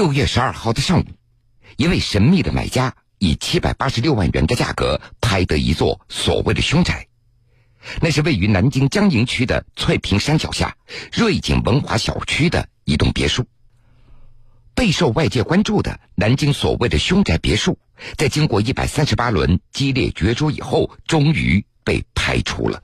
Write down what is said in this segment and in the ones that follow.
六月十二号的上午，一位神秘的买家以七百八十六万元的价格拍得一座所谓的凶宅，那是位于南京江宁区的翠屏山脚下瑞景文华小区的一栋别墅。备受外界关注的南京所谓的凶宅别墅，在经过一百三十八轮激烈角逐以后，终于被拍出了。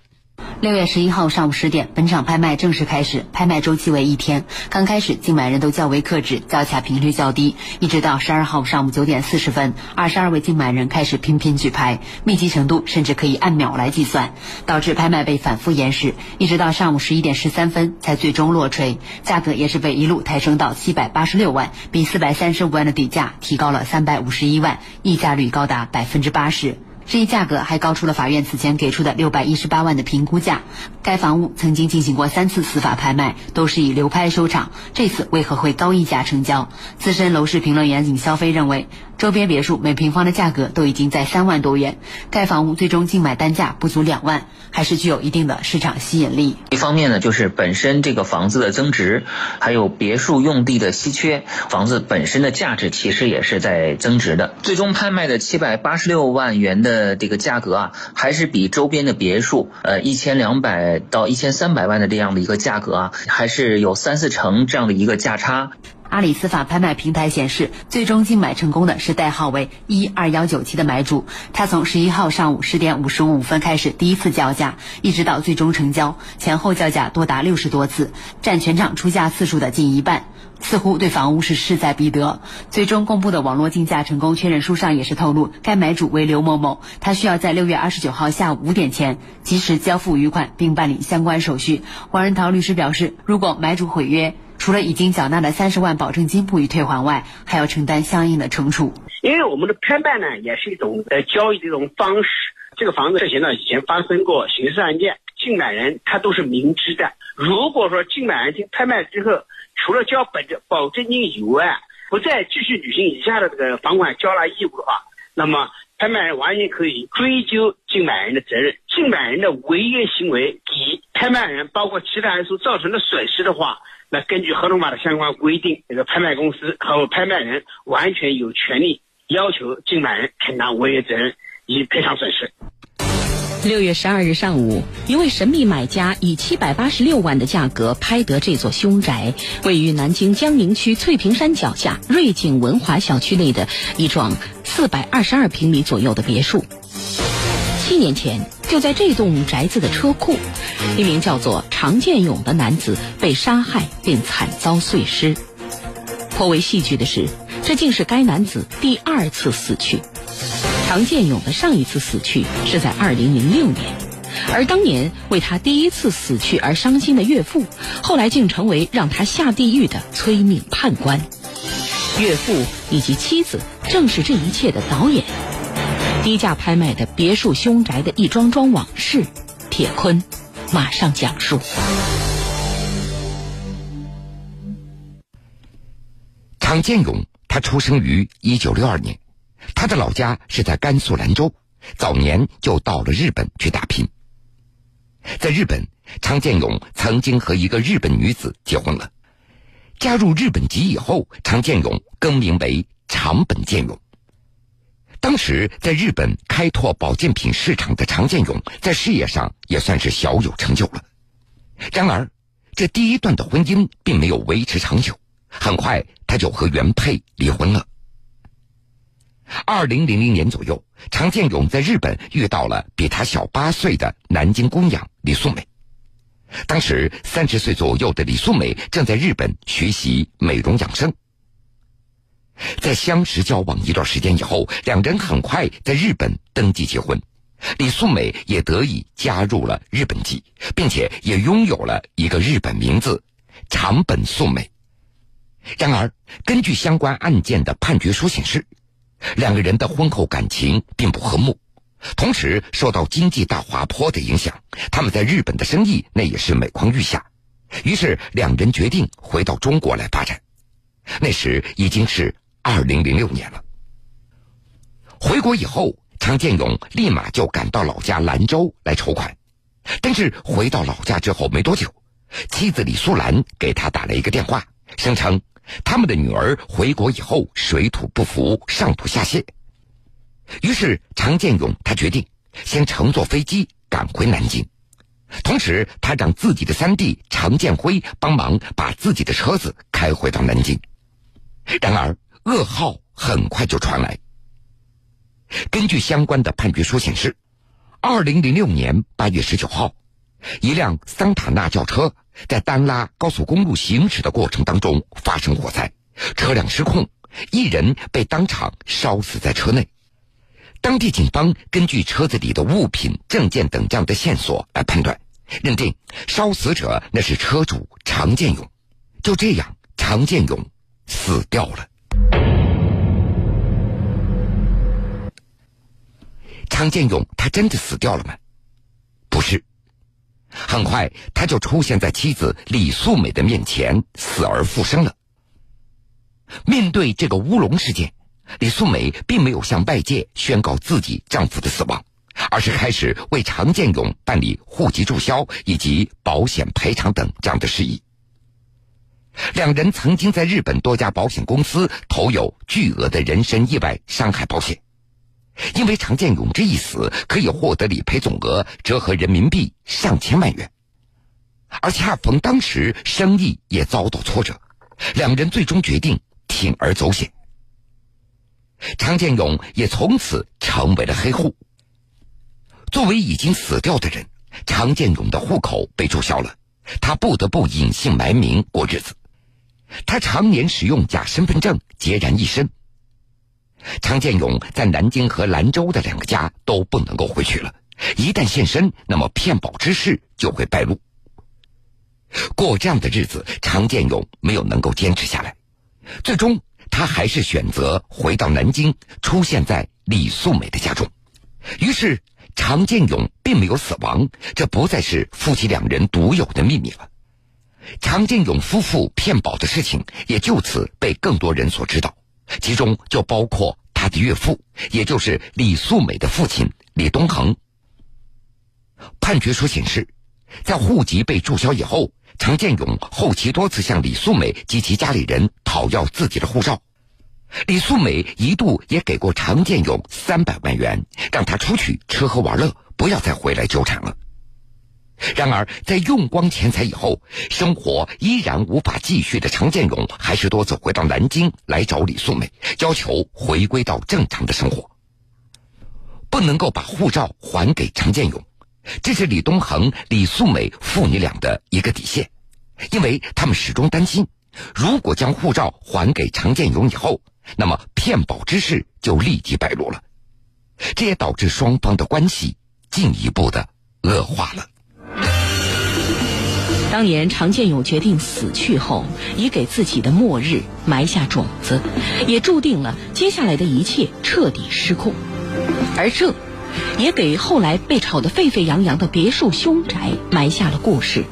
六月十一号上午十点，本场拍卖正式开始，拍卖周期为一天。刚开始，竞买人都较为克制，叫价频率较低，一直到十二号上午九点四十分，二十二位竞买人开始频频举牌，密集程度甚至可以按秒来计算，导致拍卖被反复延时，一直到上午十一点十三分才最终落锤，价格也是被一路抬升到七百八十六万，比四百三十五万的底价提高了三百五十一万，溢价率高达百分之八十。这一价格还高出了法院此前给出的六百一十八万的评估价。该房屋曾经进行过三次司法拍卖，都是以流拍收场。这次为何会高溢价成交？资深楼市评论员尹肖飞认为。周边别墅每平方的价格都已经在三万多元，该房屋最终竞买单价不足两万，还是具有一定的市场吸引力。一方面呢，就是本身这个房子的增值，还有别墅用地的稀缺，房子本身的价值其实也是在增值的。最终拍卖的七百八十六万元的呃这个价格啊，还是比周边的别墅，呃一千两百到一千三百万的这样的一个价格啊，还是有三四成这样的一个价差。阿里司法拍卖平台显示，最终竞买成功的是代号为一二幺九七的买主。他从十一号上午十点五十五分开始第一次叫价，一直到最终成交，前后叫价多达六十多次，占全场出价次数的近一半。似乎对房屋是势在必得。最终公布的网络竞价成功确认书上也是透露，该买主为刘某某，他需要在六月二十九号下午五点前及时交付余款，并办理相关手续。王仁涛律师表示，如果买主毁约，除了已经缴纳的三十万保证金不予退还外，还要承担相应的惩处。因为我们的拍卖呢，也是一种呃交易的一种方式。这个房子涉嫌呢以前发生过刑事案件，竞买人他都是明知的。如果说竞买人经拍卖之后，除了交本证保证金以外，不再继续履行以下的这个房款交纳义务的话，那么拍卖人完全可以追究竞买人的责任。竞买人的违约行为给拍卖人包括其他人所造成的损失的话。那根据合同法的相关规定，这个拍卖公司和拍卖人完全有权利要求竞买人承担违约责任以赔偿损失。六月十二日上午，一位神秘买家以七百八十六万的价格拍得这座凶宅，位于南京江宁区翠屏山脚下瑞景文华小区内的一幢四百二十二平米左右的别墅。七年前，就在这栋宅子的车库，一名叫做常建勇的男子被杀害并惨遭碎尸。颇为戏剧的是，这竟是该男子第二次死去。常建勇的上一次死去是在二零零六年，而当年为他第一次死去而伤心的岳父，后来竟成为让他下地狱的催命判官。岳父以及妻子正是这一切的导演。低价拍卖的别墅凶宅的一桩桩往事，铁坤马上讲述。常建勇，他出生于一九六二年，他的老家是在甘肃兰州，早年就到了日本去打拼。在日本，常建勇曾经和一个日本女子结婚了。加入日本籍以后，常建勇更名为长本建勇。当时在日本开拓保健品市场的常建勇，在事业上也算是小有成就了。然而，这第一段的婚姻并没有维持长久，很快他就和原配离婚了。二零零零年左右，常建勇在日本遇到了比他小八岁的南京姑娘李素美。当时三十岁左右的李素美正在日本学习美容养生。在相识交往一段时间以后，两人很快在日本登记结婚，李素美也得以加入了日本籍，并且也拥有了一个日本名字长本素美。然而，根据相关案件的判决书显示，两个人的婚后感情并不和睦，同时受到经济大滑坡的影响，他们在日本的生意那也是每况愈下，于是两人决定回到中国来发展。那时已经是。二零零六年了，回国以后，常建勇立马就赶到老家兰州来筹款。但是回到老家之后没多久，妻子李素兰给他打了一个电话，声称他们的女儿回国以后水土不服，上吐下泻。于是常建勇他决定先乘坐飞机赶回南京，同时他让自己的三弟常建辉帮忙把自己的车子开回到南京。然而噩耗很快就传来。根据相关的判决书显示，二零零六年八月十九号，一辆桑塔纳轿车在丹拉高速公路行驶的过程当中发生火灾，车辆失控，一人被当场烧死在车内。当地警方根据车子里的物品、证件等这样的线索来判断，认定烧死者那是车主常建勇。就这样，常建勇死掉了。常建勇他真的死掉了吗？不是，很快他就出现在妻子李素美的面前，死而复生了。面对这个乌龙事件，李素美并没有向外界宣告自己丈夫的死亡，而是开始为常建勇办理户籍注销以及保险赔偿等这样的事宜。两人曾经在日本多家保险公司投有巨额的人身意外伤害保险。因为常建勇这一死，可以获得理赔总额折合人民币上千万元，而恰逢当时生意也遭到挫折，两人最终决定铤而走险。常建勇也从此成为了黑户。作为已经死掉的人，常建勇的户口被注销了，他不得不隐姓埋名过日子。他常年使用假身份证，孑然一身。常建勇在南京和兰州的两个家都不能够回去了，一旦现身，那么骗保之事就会败露。过这样的日子，常建勇没有能够坚持下来，最终他还是选择回到南京，出现在李素美的家中。于是，常建勇并没有死亡，这不再是夫妻两人独有的秘密了。常建勇夫妇骗保的事情也就此被更多人所知道。其中就包括他的岳父，也就是李素美的父亲李东恒。判决书显示，在户籍被注销以后，常建勇后期多次向李素美及其家里人讨要自己的护照。李素美一度也给过常建勇三百万元，让他出去吃喝玩乐，不要再回来纠缠了。然而，在用光钱财以后，生活依然无法继续的常建勇，还是多次回到南京来找李素美，要求回归到正常的生活。不能够把护照还给常建勇，这是李东恒、李素美父女俩的一个底线，因为他们始终担心，如果将护照还给常建勇以后，那么骗保之事就立即败露了，这也导致双方的关系进一步的恶化了。当年常建勇决定死去后，已给自己的末日埋下种子，也注定了接下来的一切彻底失控。而这，也给后来被炒得沸沸扬扬的别墅凶宅埋下了故事。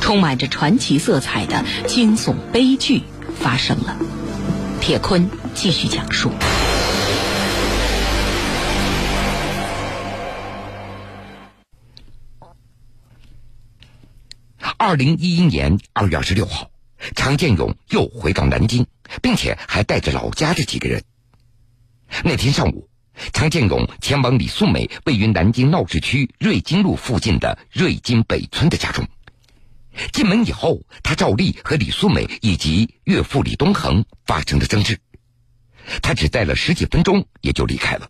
充满着传奇色彩的惊悚悲剧发生了。铁坤继续讲述。二零一一年二月二十六号，常建勇又回到南京，并且还带着老家的几个人。那天上午，常建勇前往李素美位于南京闹市区瑞金路附近的瑞金北村的家中。进门以后，他照例和李素美以及岳父李东恒发生了争执。他只待了十几分钟，也就离开了。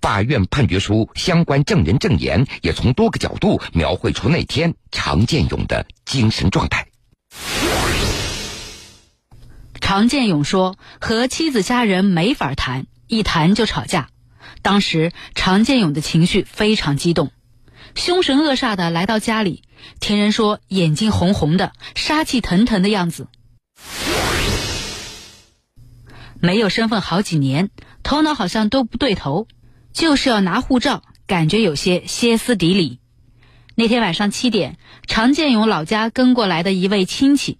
法院判决书相关证人证言也从多个角度描绘出那天常建勇的精神状态。常建勇说：“和妻子家人没法谈，一谈就吵架。当时常建勇的情绪非常激动，凶神恶煞的来到家里，听人说眼睛红红的，杀气腾腾的样子。没有身份好几年，头脑好像都不对头。”就是要拿护照，感觉有些歇斯底里。那天晚上七点，常建勇老家跟过来的一位亲戚，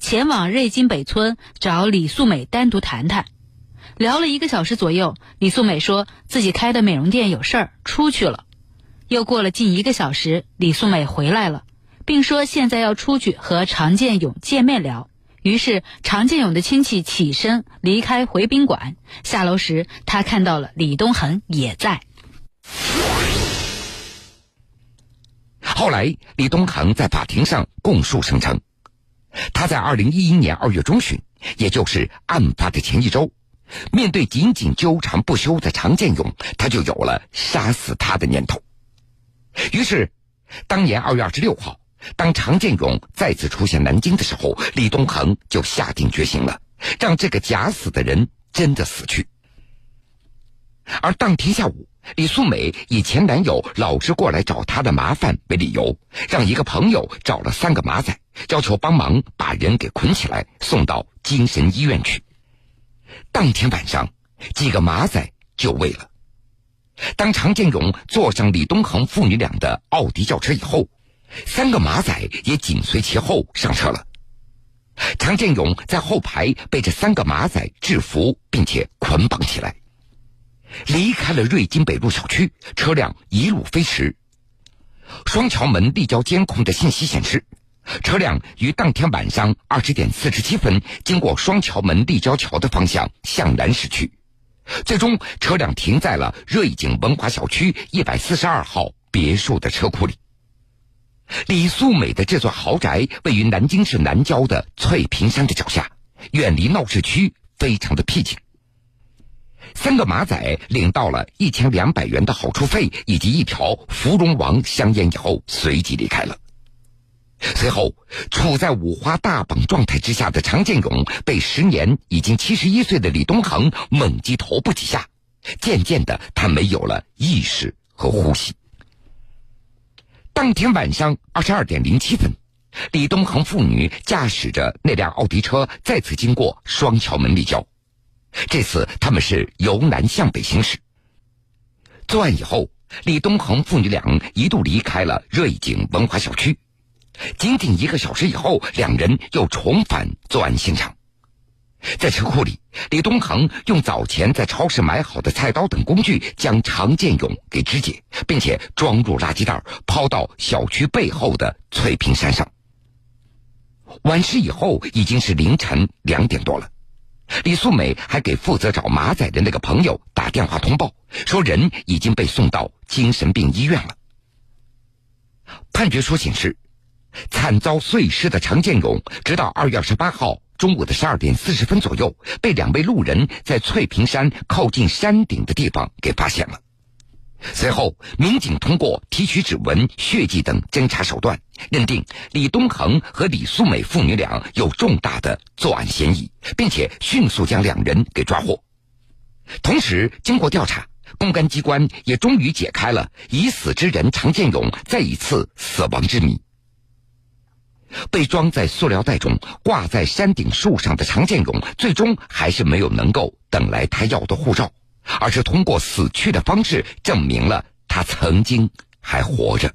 前往瑞金北村找李素美单独谈谈。聊了一个小时左右，李素美说自己开的美容店有事儿出去了。又过了近一个小时，李素美回来了，并说现在要出去和常建勇见面聊。于是常建勇的亲戚起身离开回宾馆，下楼时他看到了李东恒也在。后来，李东恒在法庭上供述声称，他在二零一一年二月中旬，也就是案发的前一周，面对紧紧纠缠不休的常建勇，他就有了杀死他的念头。于是，当年二月二十六号，当常建勇再次出现南京的时候，李东恒就下定决心了，让这个假死的人真的死去。而当天下午。李素美以前男友老是过来找她的麻烦为理由，让一个朋友找了三个马仔，要求帮忙把人给捆起来送到精神医院去。当天晚上，几个马仔就位了。当常建勇坐上李东恒父女俩的奥迪轿车以后，三个马仔也紧随其后上车了。常建勇在后排被这三个马仔制服，并且捆绑起来。离开了瑞金北路小区，车辆一路飞驰。双桥门立交监控的信息显示，车辆于当天晚上二十点四十七分经过双桥门立交桥的方向向南驶去，最终车辆停在了瑞景文华小区一百四十二号别墅的车库里。李素美的这座豪宅位于南京市南郊的翠屏山的脚下，远离闹市区，非常的僻静。三个马仔领到了一千两百元的好处费以及一条芙蓉王香烟以后，随即离开了。随后，处在五花大绑状态之下的常建勇被时年已经七十一岁的李东恒猛击头部几下，渐渐的，他没有了意识和呼吸。当天晚上二十二点零七分，李东恒父女驾驶着那辆奥迪车再次经过双桥门立交。这次他们是由南向北行驶。作案以后，李东恒父女俩一度离开了瑞景文华小区。仅仅一个小时以后，两人又重返作案现场。在车库里，李东恒用早前在超市买好的菜刀等工具将常建勇给肢解，并且装入垃圾袋，抛到小区背后的翠屏山上。完事以后，已经是凌晨两点多了。李素美还给负责找马仔的那个朋友打电话通报，说人已经被送到精神病医院了。判决书显示，惨遭碎尸的常建勇，直到二月二十八号中午的十二点四十分左右，被两位路人在翠屏山靠近山顶的地方给发现了。随后，民警通过提取指纹、血迹等侦查手段，认定李东恒和李素美父女俩有重大的作案嫌疑，并且迅速将两人给抓获。同时，经过调查，公安机关也终于解开了已死之人常建勇再一次死亡之谜。被装在塑料袋中挂在山顶树上的常建勇，最终还是没有能够等来他要的护照。而是通过死去的方式证明了他曾经还活着。